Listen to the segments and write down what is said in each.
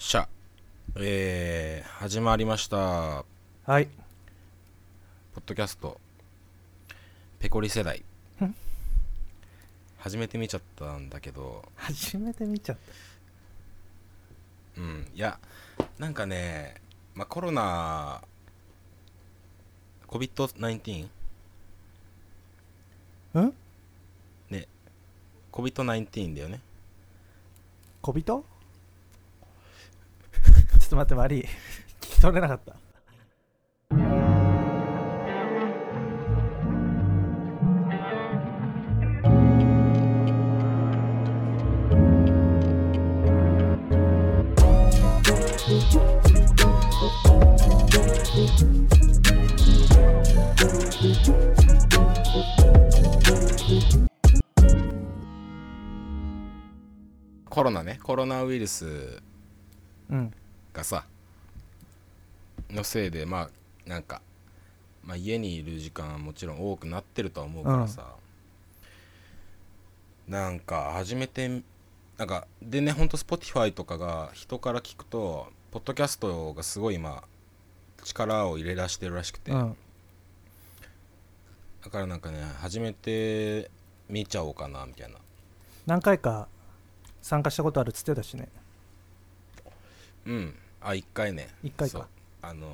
しゃえー、始まりました。はい。ポッドキャスト。ペコリ世代。ん。初めて見ちゃったんだけど。初めて見ちゃっうん。いやなんかね、まあ、コロナ COVID-19 たん？COVID-19 だよね。小人っと待って悪い 聞き取れなかった。コロナねコロナウイルスうんがさのせいでまあなんか、まあ、家にいる時間はもちろん多くなってるとは思うからさ、なんか初めてなんかでねほんと Spotify とかが人から聞くとポッドキャストがすごい今力を入れ出してるらしくて、うん。だからなんかね初めて見ちゃおうかなみたいな。何回か参加したことあるっつってたしね。うんあ一回ね。一回か。あの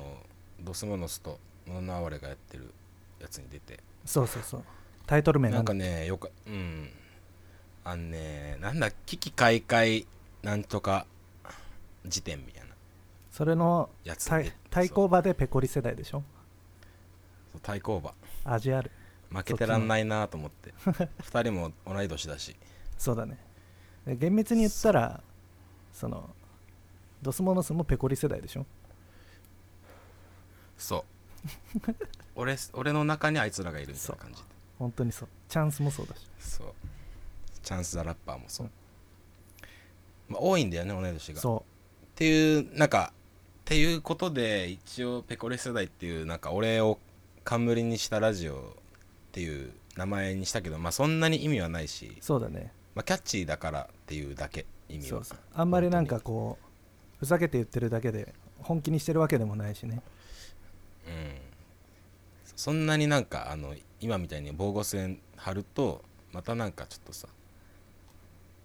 ドスモノスとモノナワレがやってるやつに出て。そうそうそう。タイトル名なんんだねよかうん。あのねなんだ危機開会なんとか辞典みたいな。それの対やつで。対抗馬でペコリ世代でしょ？そう。対抗馬。味ある。負けてらんないなと思って。二人も同い年だし。そうだね。で厳密に言ったらそのドスモノスもペコリ世代でしょ？そう。俺俺の中にあいつらがいるみたいな感じ。で本当にそう。チャンスもそうだし。そう。チャンス・ザ・ラッパーもそう、まあ、多いんだよね同い年が。そっていうなんかっていうことで一応ペコリ世代っていうなんか俺を冠にしたラジオっていう名前にしたけどまあそんなに意味はないし。う、そうだね。まあ、キャッチーだからっていうだけ意味は。そうそう。あんまりなんかこうふざけて言ってるだけで本気にしてるわけでもないしね。うん。そんなになんかあの今みたいに防護線張るとまたなんかちょっとさ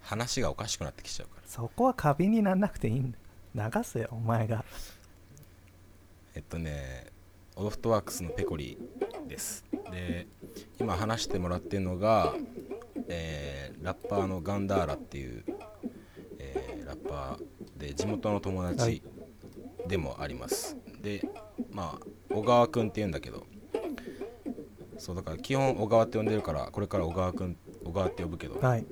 話がおかしくなってきちゃうから。そこは過敏になんなくていいんだ。よ流せよお前が。えっとねオドフットワークスのペコリです。で今話してもらってるのが、えーラッパーのガンダーラっていう、えーラッパーで地元の友は達い。でもあります、でまあ小川くんって言うんだけどそうだから基本小川って呼んでるからこれから小川くん小川って呼ぶけど、はい。うん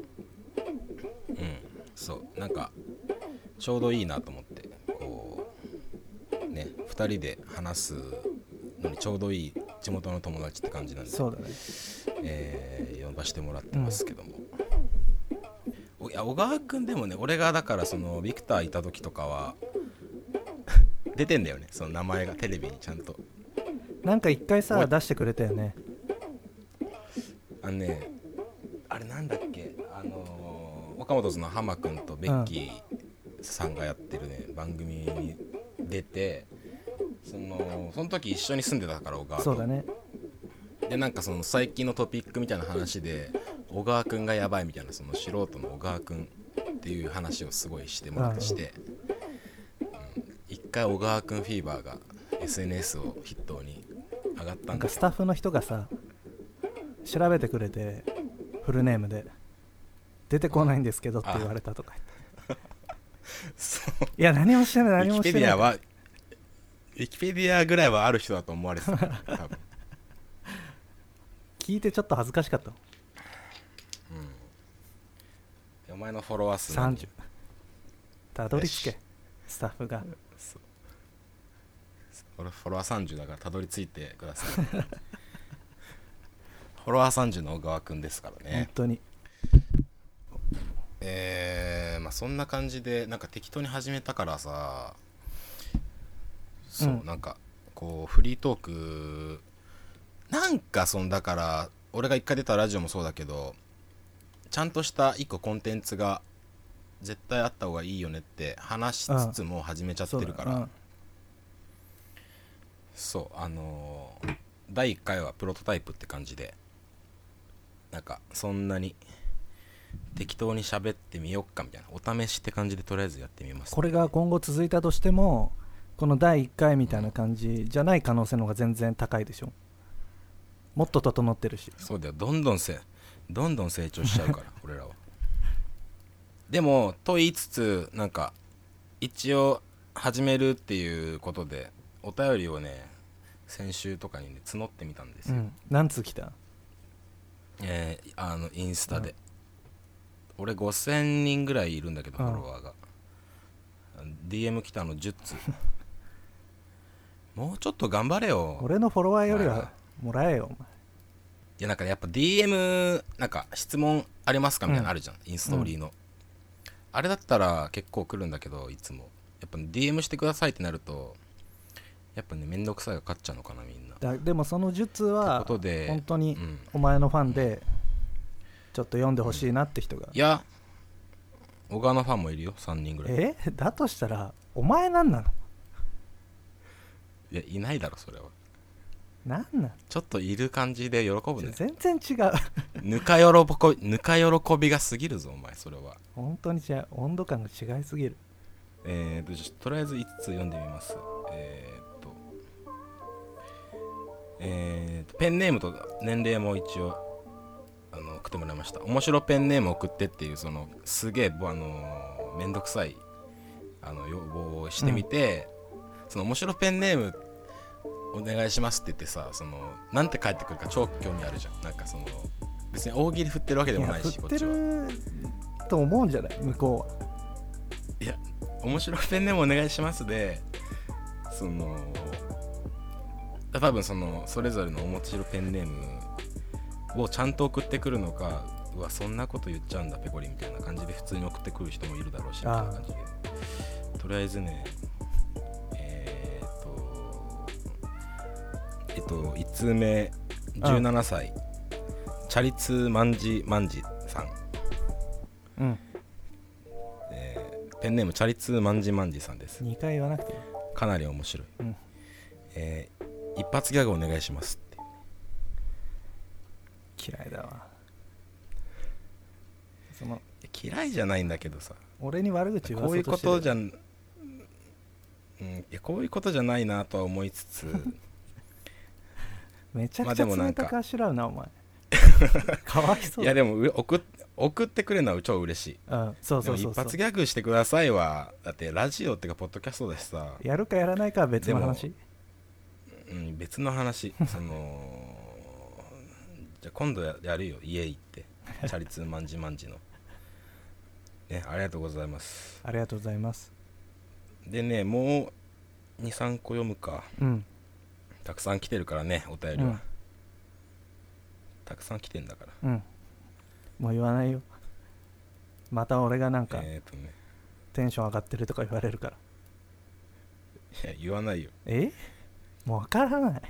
そうなんかちょうどいいなと思ってこうね2人で話すのにちょうどいい地元の友達って感じなんで、そうだね。えー呼ばせてもらってますけども、おいや小川君でもね俺がだからそのビクターいた時とかは 出てんだよね。その名前がテレビにちゃんと。なんか一回さ出してくれたよね。あのねあれなんだっけ？あのー岡本図の浜君とベッキーさんがやってるね、番組に出てそのその時一緒に住んでたから小川とそうだね。でなんかその最近のトピックみたいな話で小川君がやばいみたいなその素人の小川君っていう話をすごいしてもらってして、うん、一回小川君フィーバーが SNS を筆頭に上がったなんんだかスタッフの人がさ調べてくれてフルネームで出てこないんですけどって言われたとかいや何もしてない何もしてない。ペディアはウィキペディアぐらいはある人だと思われてた。聞いてちょっと恥ずかしかったお前のフォロワー数何30たどり着け。スタッフが。俺フォロワー30だからたどり着いてください。フォロワー30の小川くんですから本ね当に。えー、まあそんな感じでなんか適当に始めたからさそう、うん。なんかこうフリートークなんかそんだから俺が一回出たラジオもそうだけどちゃんとした一個コンテンツが絶対あった方がいいよねって話しつつもう始めちゃってるから、そうあのー第1回はプロトタイプって感じでなんかそんなに適当に喋ってみよっかみたいなお試しって感じでとりあえずやってみます。これが今後続いたとしてもこの第1回みたいな感じじゃない可能性の方が全然高いでしょ。もっと整ってるし。そうだよ。どんどんせどんどん成長しちゃうから 俺らは。でもと言いつつなんか一応始めるっていうことでお便りをね先週とかにね募ってみたんですよ、うん。何通来た？えーあのインスタで、俺5000人ぐらいいるんだけど、うん。フォロワーが。DM 来たの10通。もうちょっと頑張れよ。俺のフォロワーよりまあはもらえよお前いやなんかやっぱ DM なんか質問ありますか？みたいなのあるじゃん、インストーリーの、あれだったら結構来るんだけどいつも。やっぱ DM してくださいってなるとやっぱねめんどくさいが勝っちゃうのかなみんな。だでもその10通ってはことで本当にうん、お前のファンでちょっと読んでほしいなって人が、いや小川のファンもいるよ3人ぐらい。え？だとしたらお前なんなの？いやいないだろそれはなんなん？ちょっといる感じで喜ぶね。全然違う。ぬか喜びぬか喜びが過ぎるぞお前それは。本当に違う温度感が違いすぎる。えーととりあえず5つ読んでみます。えーっとえーとペンネームと年齢も一応あの送ってもらいました。面白ペンネーム送ってっていうそのすげえぼあのめんどくさいあの要望をしてみて、その面白ペンネームお願いしますって言ってさそのなんて返ってくるか超興味あるじゃん。なんかその別に大喜利振ってるわけでいもないや振ってしこっちは。ると思うんじゃない？向こうは。いや面白いペンネームお願いしますでその多分そのそれぞれの面白いペンネームをちゃんと送ってくるのかうわそんなこと言っちゃうんだペコリみたいな感じで普通に送ってくる人もいるだろうしみたいな感じで。とりあえずねえっと1通目17歳。チャリツーマンジマンジさん。うん。えーペンネームチャリツーマンジマンジさんです。2回言わなくていい。かなり面白い、うん。えー一発ギャグお願いしますって。嫌いだわ。その嫌いじゃないんだけどさ。俺に悪口言わこういうこせとしてる。とじゃん、うん、いやこういうことじゃないなとは思いつつめちゃまあくちゃ冷たくあしらうなお前。かわいそう。いやでもう送っ送ってくれるのは超嬉しい。うんそうそうそう一発ギャグしてくださいはだってラジオっていうかポッドキャストだしさ、やるかやらないかは別の話。うん、別の話。そのじゃあ今度ややるよ家行って。チャリツーマンジマンジの。ねありがとうございます。ありがとうございます。でねもう23個読むか。うんたくさん来てるからねお便りは、うん。たくさん来てんだから。うん。もう言わないよ。また俺がなんかえっ、ー、とね。テンション上がってるとか言われるから。いや言わないよ。え？もうわからない。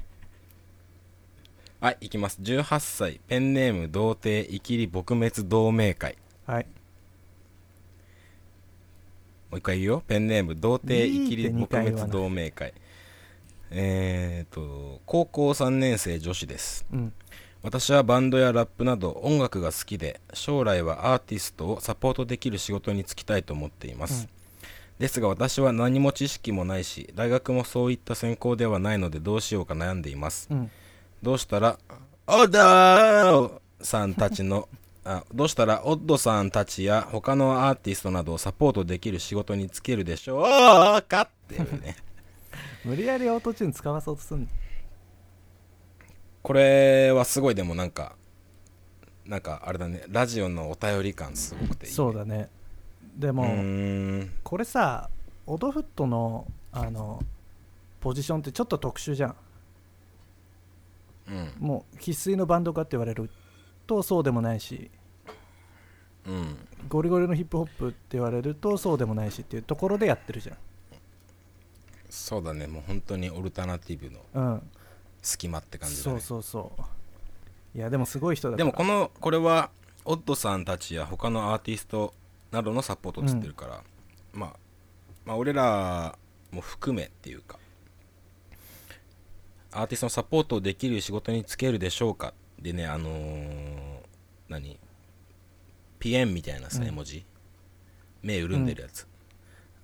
はい行きます。18歳ペンネーム童貞イキリ撲滅同盟会。はい。もう一回言うよ。ペンネーム童貞イキリいいって二回撲滅同盟会えっ、ー、と高校3年生女子です。うん。私はバンドやラップなど音楽が好きで将来はアーティストをサポートできる仕事に就きたいと思っています、うん。ですが私は何も知識もないし大学もそういった専攻ではないのでどうしようか悩んでいます。うん。どうしたらオッドーさんたちの あどうしたらオッドさんたちや他のアーティストなどをサポートできる仕事に就けるでしょうかっていうね 無理やりオートチューン使わそうとすんの？これはすごいでもなんかなんかあれだね。ラジオのお便り感すごくていい、ね、そうだね。でもこれさオドフットのあのポジションってちょっと特殊じゃん。うん。もう生粋のバンドかって言われる。とそうでもないし。うん。ゴリゴリのヒップホップって言われる。とそうでもないしっていうところでやってるじそうだね。もう本当にオルタナティブの隙間って感じだね。そうそうそう。いやでもすごい人だでもこのこれはオッドさんたちや他のアーティストなどのサポートをつってるから、まあ、まあ俺らも含めっていうかアーティストのサポートをできる仕事に就けるでしょうかでねあのー何？ピエンみたいなさうん。絵文字、目潤んでるやつ、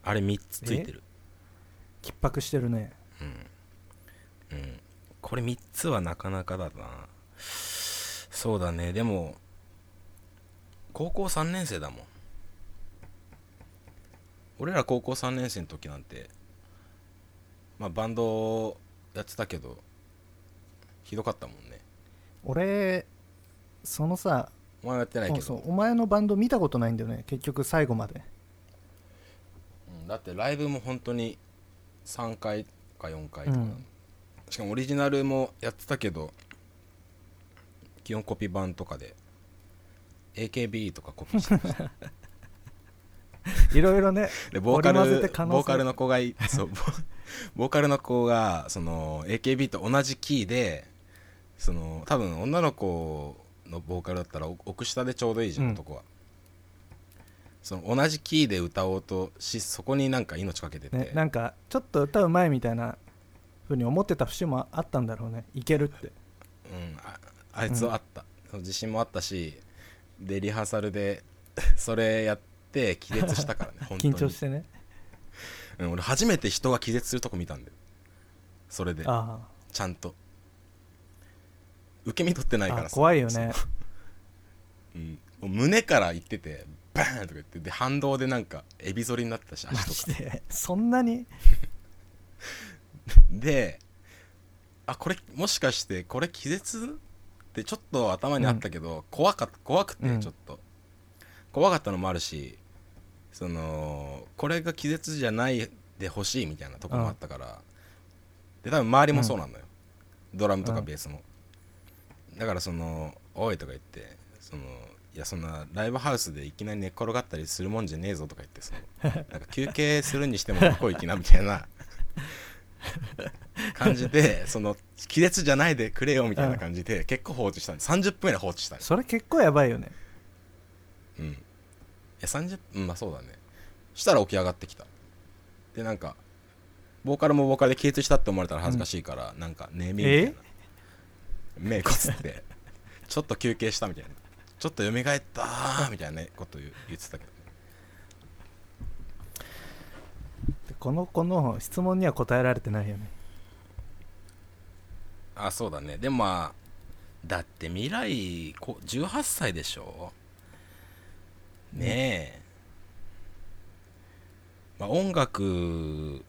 あれ3つついてる緊迫してるね。うん。これ3つはなかなかだな。そうだね。でも高校3年生だもん。俺ら高校3年生の時なんてまあバンドやってたけどひどかったもんね。俺そのさお前はやってないけど。そうそうお前のバンド見たことないんだよね。結局最後まで。うん。だってライブも本当に3回か4回とか、うん。しかもオリジナルもやってたけど基本コピー版とかで AKB とかコピーしてました。いろいろねでボーカルボーカルの子がいそうボボーカルの子がその AKB と同じキーでその多分女の子のボーカルだったらお奥下でちょうどいいじゃん、うん男はその同じキーで歌おうとしそこになんか命かけてて、ねなんかちょっと歌うまいみたいな風に思ってた節もあったんだろうね。いけるって。うん、ああいつはあった、その自信もあったしでリハーサルでそれやって気絶したからね 本当に。緊張してね。うん、俺初めて人が気絶するとこ見たんだよ。それで。あちゃんと。受け身取ってないからさ。怖いよね。そう。うん、胸から言っててバーンとか言ってで反動でなんかエビ反りになってたしマ足とか。ジで？そんなに？であこれもしかしてこれ気絶？ってちょっと頭にあったけど、怖か怖くてうん。ちょっと、怖かったのもあるしそのこれが気絶じゃないでほしいみたいなとこもあったから、で多分周りもそうなのよ、ドラムとかベースも、だからその「おい」とか言ってそのいやそんなライブハウスでいきなり寝っ転がったりするもんじゃねえぞとか言ってその なんか休憩するにしても向こう行きなみたいな 感じでその気絶じゃないでくれよみたいな感じで結構放置したんで30分ぐらい放置したんです。それ結構やばいよね。うん。いや30分まあそうだね。したら起き上がってきた。でなんかボーカルもボーカルで気絶したって思われたら恥ずかしいから、なんか寝みみたいな。目こすってちょっと休憩したみたいなちょっと蘇ったーみたいなこと言ってたけど。この子の質問には答えられてないよね。あそうだね。でもまあだって未来こ18歳でしょ？ねえ、まあ、音楽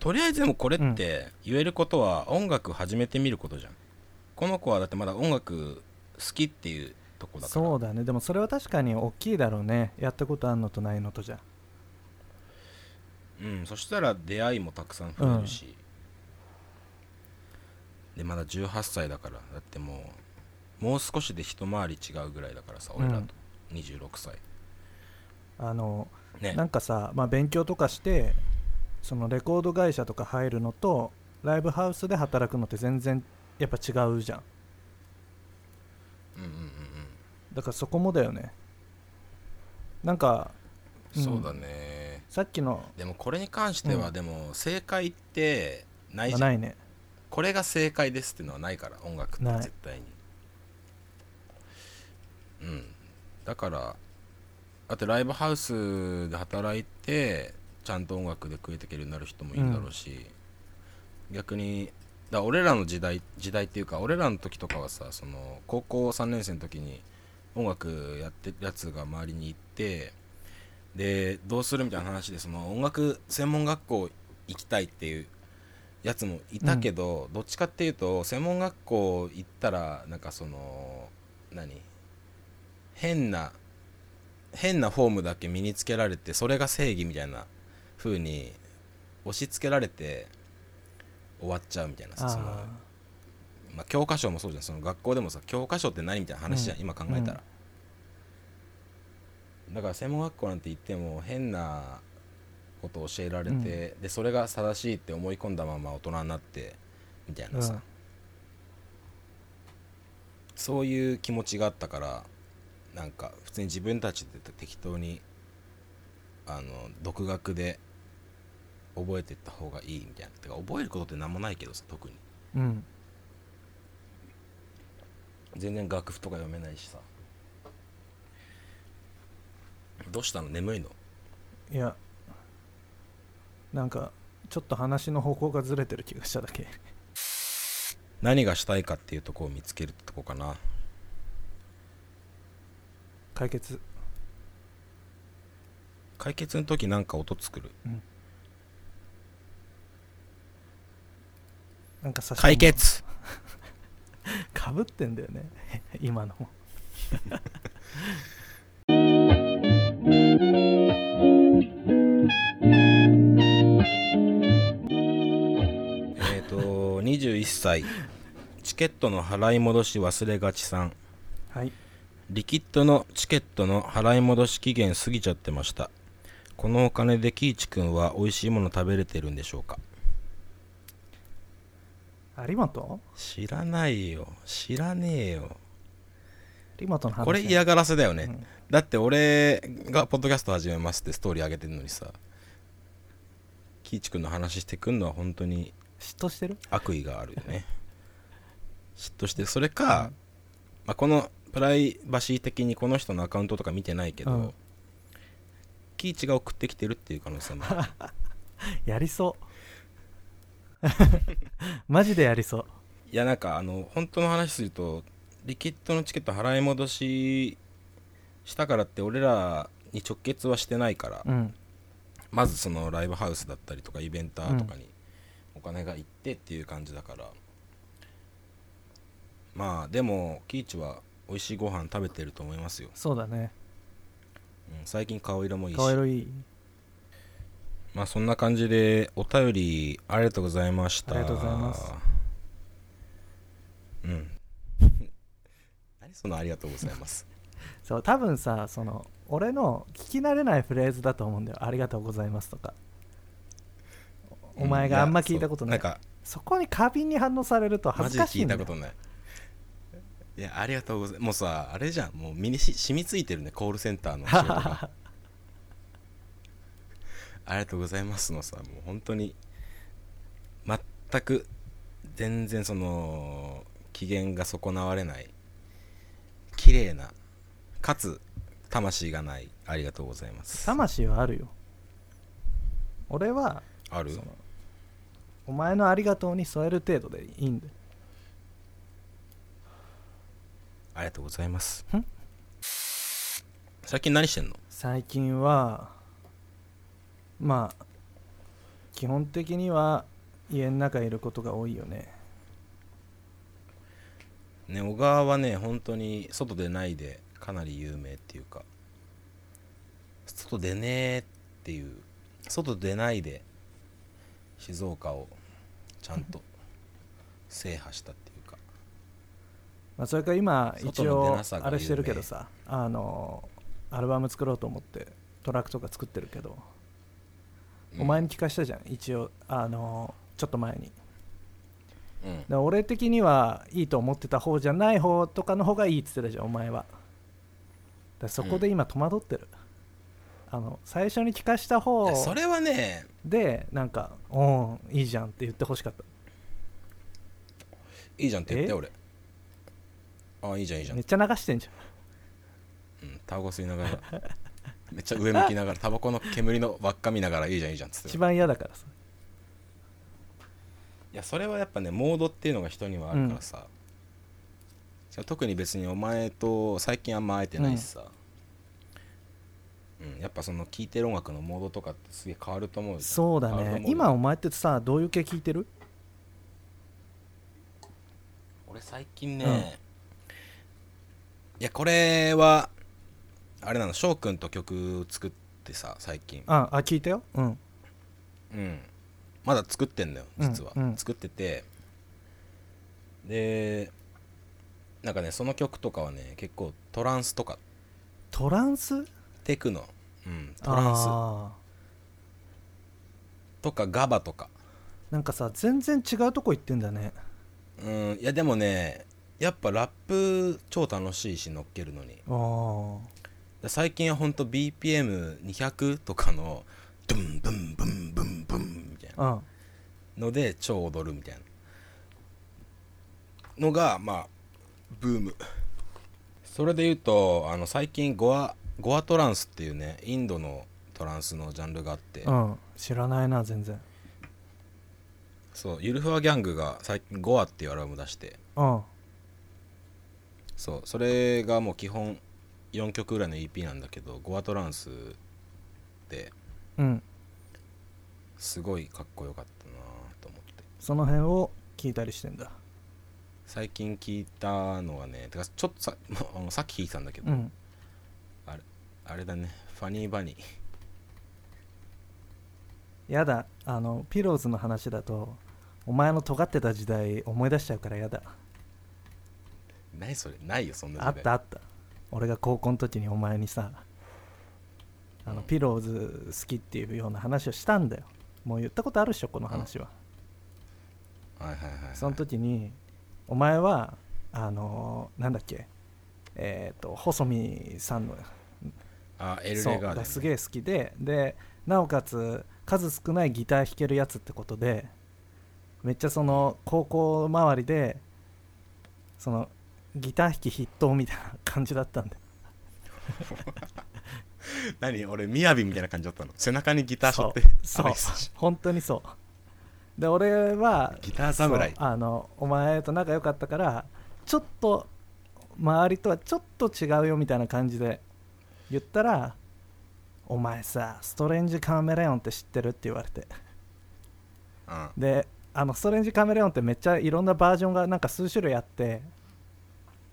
とりあえずでもこれって言えることは音楽始めてみることじゃん。この子はだってまだ音楽好きっていうとこだから。そうだね。でもそれは確かに大きいだろうね。やったことあんのとないのとじゃ。うん、そしたら出会いもたくさん増えるし、でまだ18歳だから。だってもうもう少しで一回り違うぐらいだからさ俺らと。26歳、あのね。なんかさ、まあ、勉強とかしてそのレコード会社とか入るのとライブハウスで働くのって全然やっぱ違うじゃんうんうんうんだからそこもだよね。なんかうん、うんそうだね。さっきのでもこれに関してはうん。でも正解ってないじゃん、ないね。これが正解ですっていうのはないから音楽って絶対に。うん。だからだってライブハウスで働いてちゃんと音楽で食えていけるようになる人もいるだろうし、逆にだ俺らの時代時代っていうか俺らの時とかはさその高校3年生の時に音楽やってるやつが周りに行ってでどうするみたいな話でその音楽専門学校行きたいっていうやつもいたけど、どっちかっていうと専門学校行ったらなんかその何？変な変なフォームだけ身につけられてそれが正義みたいな風に押し付けられて終わっちゃうみたいなさそのあまあ、教科書もそうじゃん。その学校でもさ教科書って何みたいな話じゃん、うん。今考えたら、だから専門学校なんて言っても変なことを教えられて、でそれが正しいって思い込んだまま大人になってみたいなさ、うん。そういう気持ちがあったからなんか普通に自分たちで適当にあの独学で覚えてった方がいいみたいな。てか覚えることって何もないけどさ特に。うん全然楽譜とか読めないしさ。どうしたの？眠いの？いやなんかちょっと話の方向がずれてる気がしただけ。何がしたいかっていうとこを見つけるってとこかな。解決。解決の時なんか音作る？なんかさ解決 かぶってんだよね。今のえっと21歳。チケットの払い戻し忘れがちさん。はい。リキッドのチケットの払い戻し期限過ぎちゃってました。このお金でキイチくんは美味しいもの食べれてるんでしょうか？有本知らないよ。知らねえよ。有本の話。これ嫌がらせだよね、うん。だって俺がポッドキャスト始めますってストーリー上げてるのにさキイチくんの話してくんのは本当に嫉妬してる？悪意があるよね。嫉妬してそれか、まあ、このプライバシー的にこの人のアカウントとか見てないけど、うん。キイチが送ってきてるっていう可能性もある。やりそう マジでやりそう。いやなんかあの本当の話するとリキッドのチケット払い戻ししたからって俺らに直結はしてないから、うん。まずそのライブハウスだったりとかイベンターとかにお金が行ってっていう感じだから、まあでもキイチは美味しいご飯食べてると思いますよ、そうだね。うん、最近顔色もいいし。顔色いいまあそんな感じでお便りありがとうございました。ありがとうございます。うん。何そのありがとうございます。そう多分さその俺の聞き慣れないフレーズだと思うんだよ。ありがとうございますとか。お前があんま聞いたことない,、うんやそうそこに過敏に反応されるとなんかマ恥ずかしいんだよ。たことない。いやありがとうございます。もうさあれじゃん。もう身にし染みついてるねコールセンターの仕事がありがとうございますのさもう本当に全く全然その機嫌が損なわれない綺麗なかつ魂がないありがとうございます。魂はあるよ。俺はある？お前のありがとうに添える程度でいいんだよ。ありがとうございます。ん？最近何してんの？最近はまあ基本的には家の中にいることが多いよね。ね小川はね本当に外出ないでかなり有名っていうか外出ねえっていう外出ないで静岡をちゃんと制覇したっていうかまあ、それから今外一応あれしてるけどさあのアルバム作ろうと思ってトラックとか作ってるけど、お前に聞かしたじゃん。一応あのちょっと前に。うん、うんだ俺的にはいいと思ってた方じゃない方とかの方がいいっつってたじゃんお前は。だそこで今戸惑ってる、あの最初に聞かしたい方やそれはねでなんか「おんいいじゃん」って言ってほしかった。いいじゃんって言ってえ？俺。あいいじゃんいいじゃん。めっちゃ流してんじうんタバコ吸いながら めっちゃ上向きながらタバコの煙の輪っか見ながらいいじゃんいいじゃんっつって。一番嫌だからさ。いやそれはやっぱねモードっていうのが人にはあるからさ、特に別にお前と最近あんま会えてないしさ、うんやっぱその聴いてる音楽のモードとかってすげえ変わると思うそうだね。今お前ってさどういう系聞いてる？俺最近ね、いやこれはあれなの翔くんと曲作ってさ最近。ああ聞いたよ。うん。うん。まだ作ってんだよ実は、うん。うん作ってて。でなんかねその曲とかはね結構トランスとか。トランス？テクノ、うん、トランス。あとかガバとか。ーなんかさ全然違うとこ行ってんだね。うんいやでもねやっぱラップ超楽しいし乗っけるのに。おで最近はほんと BPM200 とかのドゥンブンブンブンブンみたいなうん。ので超踊るみたいなのがまあブーム。それで言うとあの最近ゴアゴアトランスっていうねインドのトランスのジャンルがあって、うん。知らないな全然。そうゆるふわギャングが最近ゴアっていうアルバム出して。うん。そうそれがもう基本4曲ぐらいの EP なんだけどゴアトランスってうん。すごいかっこよかったなと思って。その辺を聞いたりしてんだ。最近聞いたのがねてかちょっとさあのさっき聞いてたんだけど、うん。あれだね。ファニーバニー。やだ。あのピローズの話だとお前の尖ってた時代思い出しちゃうからやだ。何それ？ないよそんなあったあった俺が高校の時にお前にさあのピローズ好きっていうような話をしたんだよ。もう言ったことあるっしょこの話は、はいはいはいはい。その時にお前はあのなんだっけえっ、と細見さんのあエルレガーデンがすげえ好きででなおかつ数少ないギター弾けるやつってことでめっちゃその高校周りでそのギター弾き筆頭みたいな感じだったんで。何？俺みやびみたいな感じだったの。背中にギター背負って。そう。本当にそう。で俺はギター侍。あのお前と仲良かったからちょっと周りとはちょっと違うよみたいな感じで言ったら「お前さストレンジカメレオンって知ってる?」って言われて。うん。であのストレンジカメレオンってめっちゃいろんなバージョンがなんか数種類あって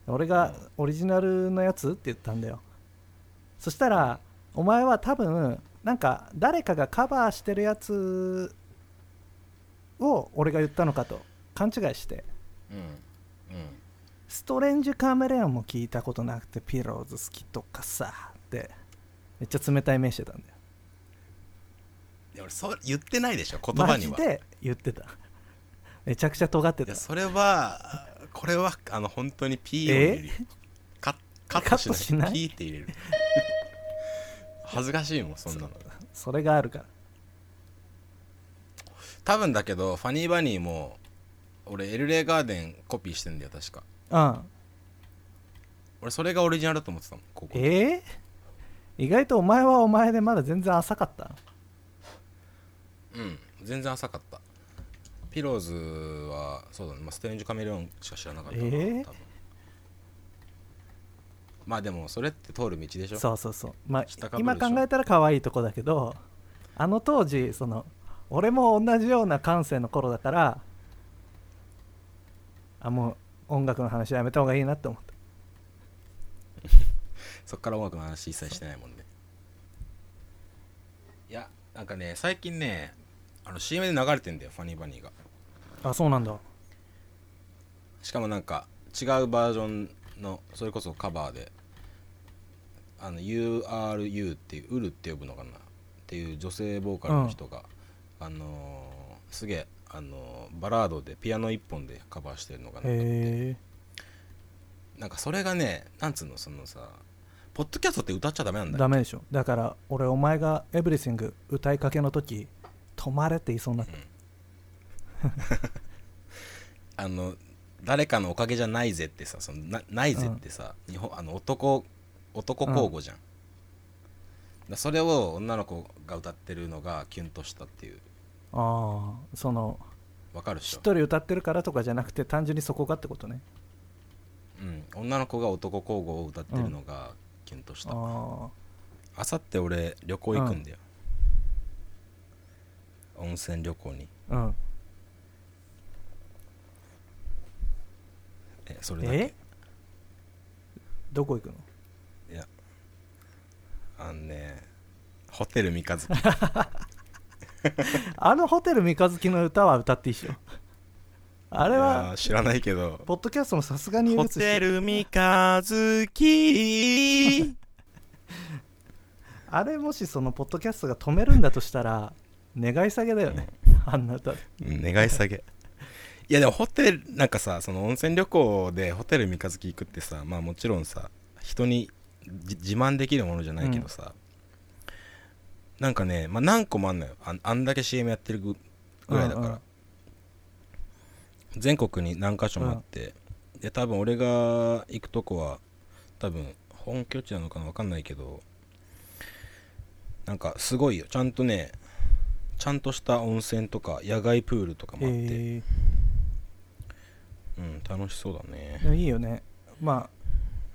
俺がオリジナルのやつって言ったんだよ。そしたらお前は多分なんか誰かがカバーしてるやつを俺が言ったのかと勘違いして。うん。うん。ストレンジカメレオンも聞いたことなくてピローズ好きとかさってめっちゃ冷たい目してたんだよ。いや俺そう言ってないでしょ言葉には。マジで言ってた。めちゃくちゃ尖ってた。それはこれはあの本当に P を入れるよ。カカットしない。い？P って入れる。恥ずかしいもんそんなの。それがあるから。多分だけどファニーバニーも俺エルレガーデンコピーしてんだよ確か。うん。俺それがオリジナルだと思ってたもん高校え？ー、意外とお前はお前でまだ全然浅かったうん全然浅かったピローズはそうだね、まあ、ストレンジカメレオンしか知らなかったな、えー？多分。まあでもそれって通る道でしょ。そうそうそう。まあ今考えたら可愛いとこだけどあの当時その俺も同じような感性の頃だからあもう音楽の話やめた方がいいなって思った。そっから音楽の話一切してないもんね。いやなんかね最近ねあの CM で流れてんだよファニーバニーが。あそうなんだ。しかもなんか違うバージョンのそれこそカバーであの URU っていうウルって呼ぶのかな？っていう女性ボーカルの人が、あのーすげえ、あのーバラードでピアノ一本でカバーしてるのかあって。なんかそれがねなんつうの？そのさポッドキャストって歌っちゃダメなんだよダメでしょ。だから俺お前が「エブリシング」歌いかけの時止まれって言いそうになった。あの誰かのおかげじゃないぜってさそのなないぜってさ、日本あの男男交互じゃん、だそれを女の子が歌ってるのがキュンとしたっていう。ああそのわかるでしっとり歌ってるからとかじゃなくて単純にそこがってことね。うん、女の子が男交互を歌ってるのがキュンとした、あ。あさって俺旅行行くんだよ、温泉旅行に。あうん。えそれだけ。え？どこ行くの？いやあのねホテル三日月。あのホテル三日月の歌は歌っていいっしょ。あれいやはー知らないけど。ポッドキャストもさすがにホテル三日月。あれもしそのポッドキャストが止めるんだとしたら願い下げだよね。あんな歌。でうん願い下げ。いやでもホテルなんかさその温泉旅行でホテル三日月行くってさまあもちろんさ人にじ自慢できるものじゃないけどさ、なんかね、まあ、何個もあんのよ。あんあんだけ CM やってるぐぐらいだから、うんうん全国に何箇所もあって、で多分俺が行くとこは多分本拠地なのかな分かんないけどなんかすごいよ。ちゃんとねちゃんとした温泉とか野外プールとかもあって、え。うん楽しそうだね。ー、いいよね。ま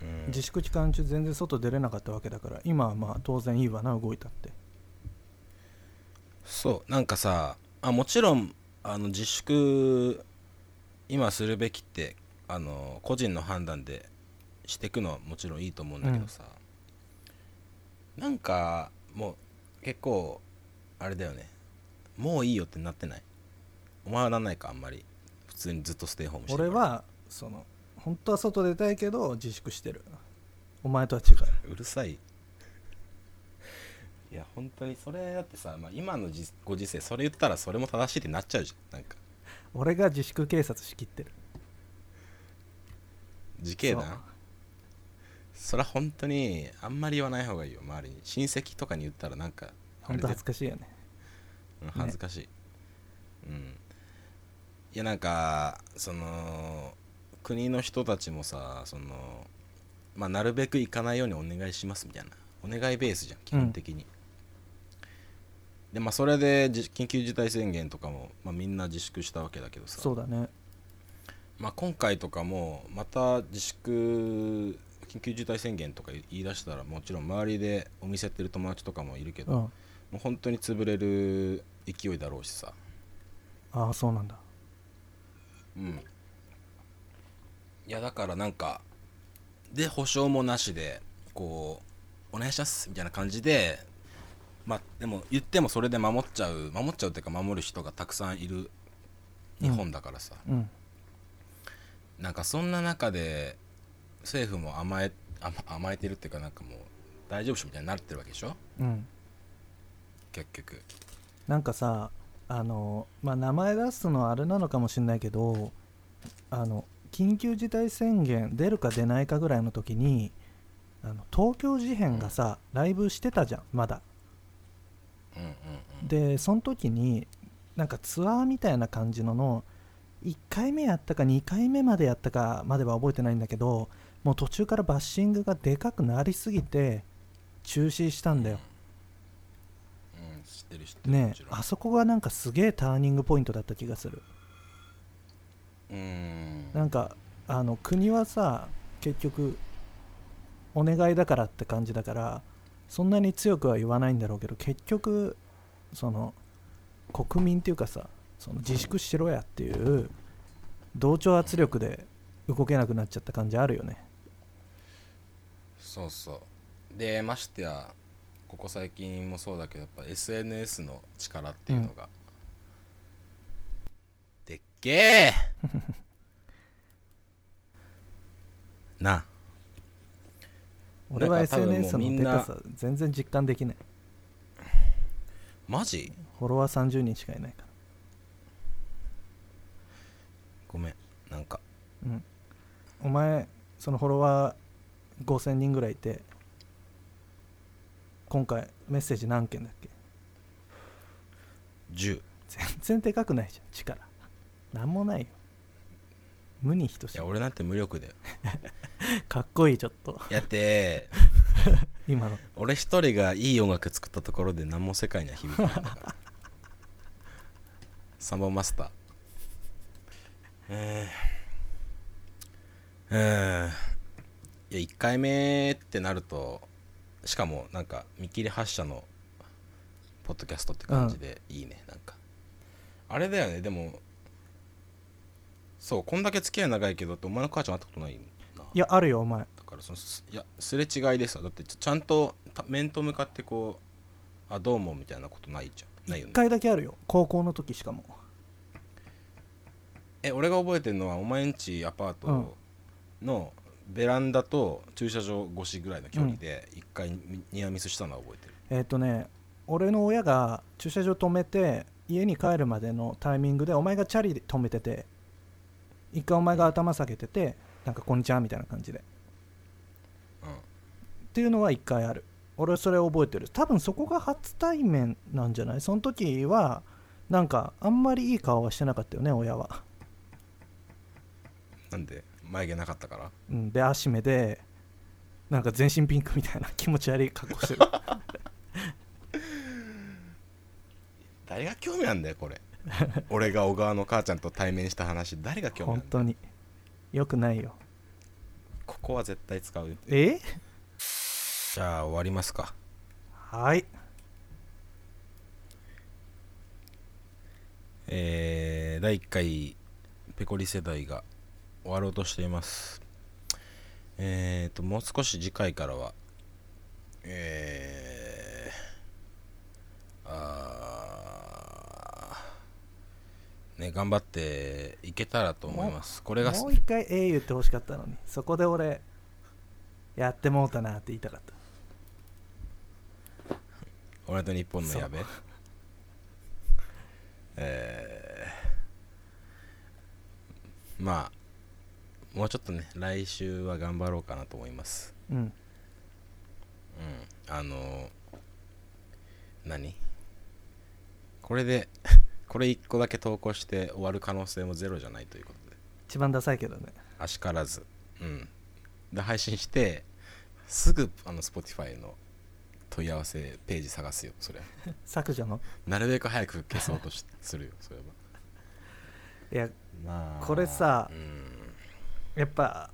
あうん。自粛期間中全然外出れなかったわけだから今はまあ当然いいわな動いたって。そうなんかさあもちろんあの自粛今するべきってあの個人の判断でしていくのはもちろんいいと思うんだけどさ、なんかもう結構あれだよねもういいよってなってない。お前はなんないかあんまり。普通にずっとステイホームしてるから。俺はその本当は外出たいけど自粛してる。お前とは違う。うるさい。いや本当にそれだってさ、まあ、今のじご時世それ言ったらそれも正しいってなっちゃうじゃん。なんか。俺が自粛警察仕切ってる。時系そう。団それは本当にあんまり言わない方がいいよ周りに。親戚とかに言ったらなんかあ本当恥ずかしいよねうん恥ずかしい、うん。いやなんかその国の人たちもさそのまあなるべく行かないようにお願いしますみたいな。お願いベースじゃん。基本的に、でまあそれでじ緊急事態宣言とかも、まあ、みんな自粛したわけだけどさ。そうだね。まあ、今回とかもまた自粛緊急事態宣言とか言い出したらもちろん周りでお店やってる友達とかもいるけど、うんもう本当に潰れる勢いだろうしさ。ああそうなんだ。うん。いやだからなんかで保証もなしでこうお願いしますみたいな感じでまあでも言ってもそれで守っちゃう守っちゃうっていうか守る人がたくさんいる日本だからさ、うん。なんかそんな中で政府も甘え甘甘えてるっていうかなんかもう大丈夫っしょみたいになってるわけでしょ？うん結局。なんかさあのまあ名前出すのはあれなのかもしれないけどあの緊急事態宣言出るか出ないかぐらいの時にあの東京事変がさ、ライブしてたじゃんまだ。うんうんうん。でその時になんかツアーみたいな感じのの1回目やったか2回目までやったかまでは覚えてないんだけどもう途中からバッシングがでかくなりすぎて中止したんだよ、うん。知ってる知ってるねあそこがなんかすげえターニングポイントだった気がする。うーん。なんかあの国はさ結局お願いだからって感じだからそんなに強くは言わないんだろうけど結局その国民っていうかさその自粛しろやっていう同調圧力で動けなくなっちゃった感じあるよね。そうそう。でましてやここ最近もそうだけどやっぱ SNS の力っていうのが、でっけえ。なあ。俺は SNS のデカさ全然実感できない。マジ？フォロワー30人しかいないから。ごめんなんか。うん、お前そのフォロワー5000人ぐらいいて今回メッセージ何件だっけ？10全然でかくないじゃん力。なんもないよ。無に等しい。いや俺なんて無力だよ。かっこいいちょっと。やって。今の。俺一人がいい音楽作ったところで何も世界には響かない。んだからサンボマスター。えー、えー、いや1回目ってなるとしかもなんか見切り発車のポッドキャストって感じでいいね、なんか。あれだよねでもそうこんだけ付き合い長いけどってお前の母ちゃん会ったことないな。いやあるよお前。だからそのすいやすれ違いでさだってちちゃんとた面と向かってこうあどうもみたいなことないじゃん。ないよ1ね回だけあるよ。高校の時しかも。え俺が覚えてるのはお前んちアパートのベランダと駐車場越しぐらいの距離で一回ニニアミスしたのは覚えてる。えっ、とね俺の親が駐車場止めて家に帰るまでのタイミングでお前がチャリで止めてて一回お前が頭下げててなんか「こんにちは」みたいな感じで。っていうのは一回ある。俺それ覚えてる。多分そこが初対面なんじゃない？その時はなんかあんまりいい顔はしてなかったよね親は、なんで？眉毛なかったから。うん、で足目でなんか全身ピンクみたいな気持ち悪い格好してる。誰が興味あんだよこれ。俺が小川の母ちゃんと対面した話。誰が興味あんだよ。本当に。よくないよ。ここは絶対使う。よえ？じゃあ終わりますか。はい。えー、第1回ペコリ世代が終わろうとしています。えーともう少し次回からはえー、あーね頑張っていけたらと思います。これがもう一回「ええ」言ってほしかったのにそこで俺やってもうたなって言いたかった。俺と日本のやべ。えー、まあもうちょっとね来週は頑張ろうかなと思います。うん。うん。あの何？これで これ1個だけ投稿して終わる可能性もゼロじゃないということで。一番ダサいけどね。あしからず。うん。で配信してすぐあの Spotify の問い合わせページ探すよそれ。削除の？なるべく早く消そうとしするよそれはいやまこれさうんやっぱ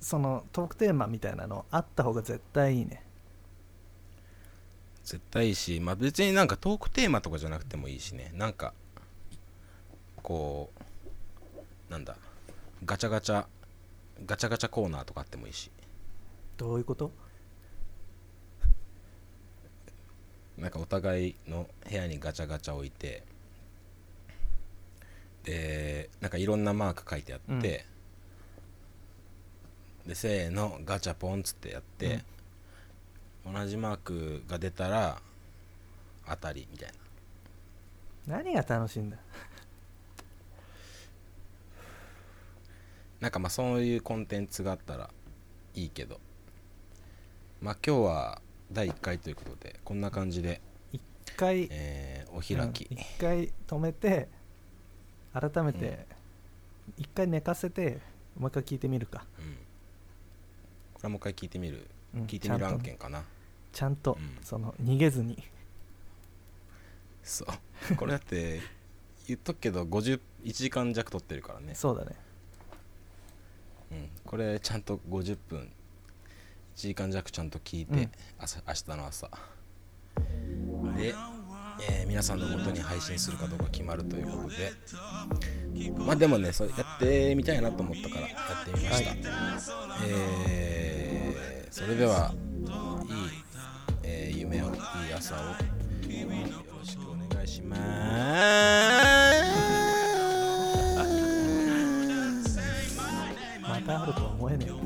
そのトークテーマみたいなのあった方が絶対いいね。絶対いいし、まあ、別になんかトークテーマとかじゃなくてもいいしね。なんかこうなんだガチャガチャガチャガチャコーナーとかあってもいいし。どういうこと？なんかお互いの部屋にガチャガチャ置いてでなんかいろんなマーク書いてあって、でせーのガチャポンっつってやって、同じマークが出たら当たりみたいな。何が楽しいんだ？なんかまあそういうコンテンツがあったらいいけど。まあ今日は第1回ということでこんな感じで、一回えーお開き、うん一回止めて改めて一回寝かせてもう一回聞いてみるか、うん。これはもう一回聞いてみるうん聞いてみるちゃんと案件かな。ちゃんと、うん。その逃げずに。そう。これだって 言っとくけど51時間弱撮ってるからね、そうだね。うん、これちゃんと50分1時間弱ちゃんと聞いて、うん。朝明日の朝。で、えー皆さんの元に配信するかどうか決まるということで。まあでもねそれやってみたいなと思ったからやってみました、えーそれではいい、えー夢をいい朝をよろしくお願いします。またあるとは思えねえよ。